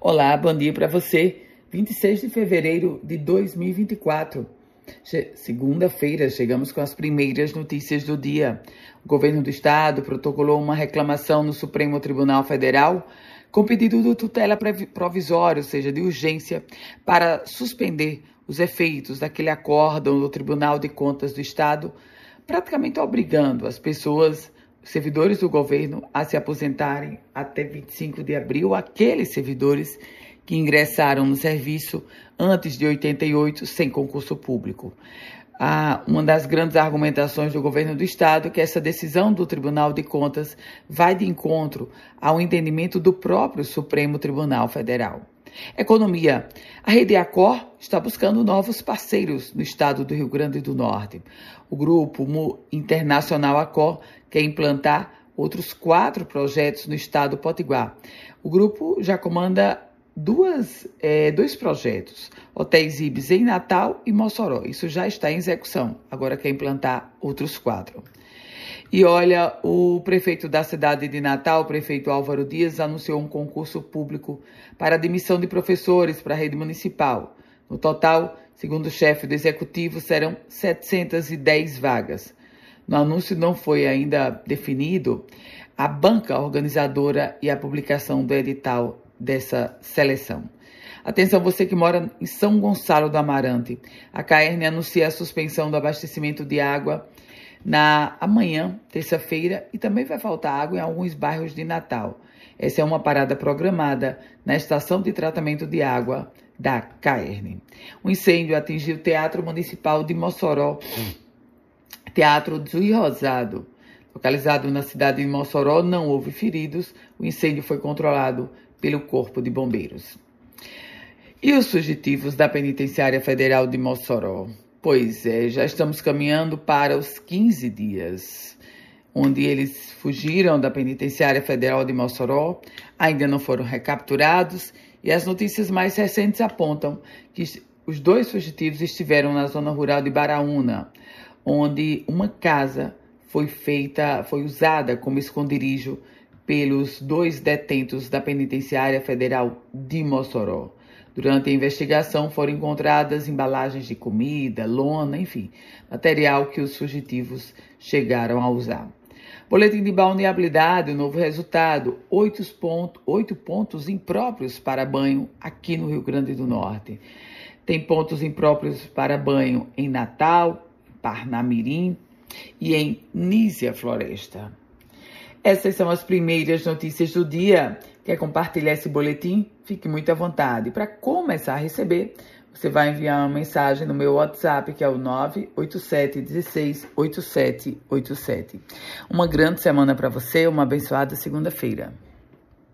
Olá, bom dia para você. 26 de fevereiro de 2024. Segunda-feira, chegamos com as primeiras notícias do dia. O governo do estado protocolou uma reclamação no Supremo Tribunal Federal com pedido de tutela provisória, ou seja, de urgência, para suspender os efeitos daquele acórdão do Tribunal de Contas do Estado, praticamente obrigando as pessoas servidores do governo a se aposentarem até 25 de abril, aqueles servidores que ingressaram no serviço antes de 88 sem concurso público. Ah, uma das grandes argumentações do governo do estado é que essa decisão do Tribunal de Contas vai de encontro ao entendimento do próprio Supremo Tribunal Federal. Economia. A Rede Acor está buscando novos parceiros no estado do Rio Grande do Norte. O grupo internacional Acor quer implantar outros quatro projetos no estado do Potiguar. O grupo já comanda duas, é, dois projetos, hotéis Ibis em Natal e Mossoró. Isso já está em execução. Agora quer implantar outros quatro. E olha, o prefeito da cidade de Natal, o prefeito Álvaro Dias, anunciou um concurso público para admissão de professores para a rede municipal. No total, segundo o chefe do executivo, serão 710 vagas. No anúncio não foi ainda definido a banca organizadora e a publicação do edital dessa seleção. Atenção, você que mora em São Gonçalo do Amarante. A CAERN anuncia a suspensão do abastecimento de água na amanhã, terça-feira, e também vai faltar água em alguns bairros de Natal. Essa é uma parada programada na estação de tratamento de água da CAERN. O incêndio atingiu o Teatro Municipal de Mossoró, Teatro Zui Rosado. Localizado na cidade de Mossoró, não houve feridos. O incêndio foi controlado pelo Corpo de Bombeiros. E os fugitivos da Penitenciária Federal de Mossoró? Pois é, já estamos caminhando para os 15 dias, onde eles fugiram da Penitenciária Federal de Mossoró, ainda não foram recapturados, e as notícias mais recentes apontam que os dois fugitivos estiveram na zona rural de Baraúna, onde uma casa foi feita, foi usada como esconderijo pelos dois detentos da Penitenciária Federal de Mossoró. Durante a investigação foram encontradas embalagens de comida, lona, enfim, material que os fugitivos chegaram a usar. Boletim de balneabilidade, o novo resultado: oito, pontos, oito pontos impróprios para banho aqui no Rio Grande do Norte. Tem pontos impróprios para banho em Natal, Parnamirim e em Nísia Floresta. Essas são as primeiras notícias do dia. Quer compartilhar esse boletim? Fique muito à vontade. Para começar a receber, você vai enviar uma mensagem no meu WhatsApp, que é o 987 16 8787. Uma grande semana para você, uma abençoada segunda-feira.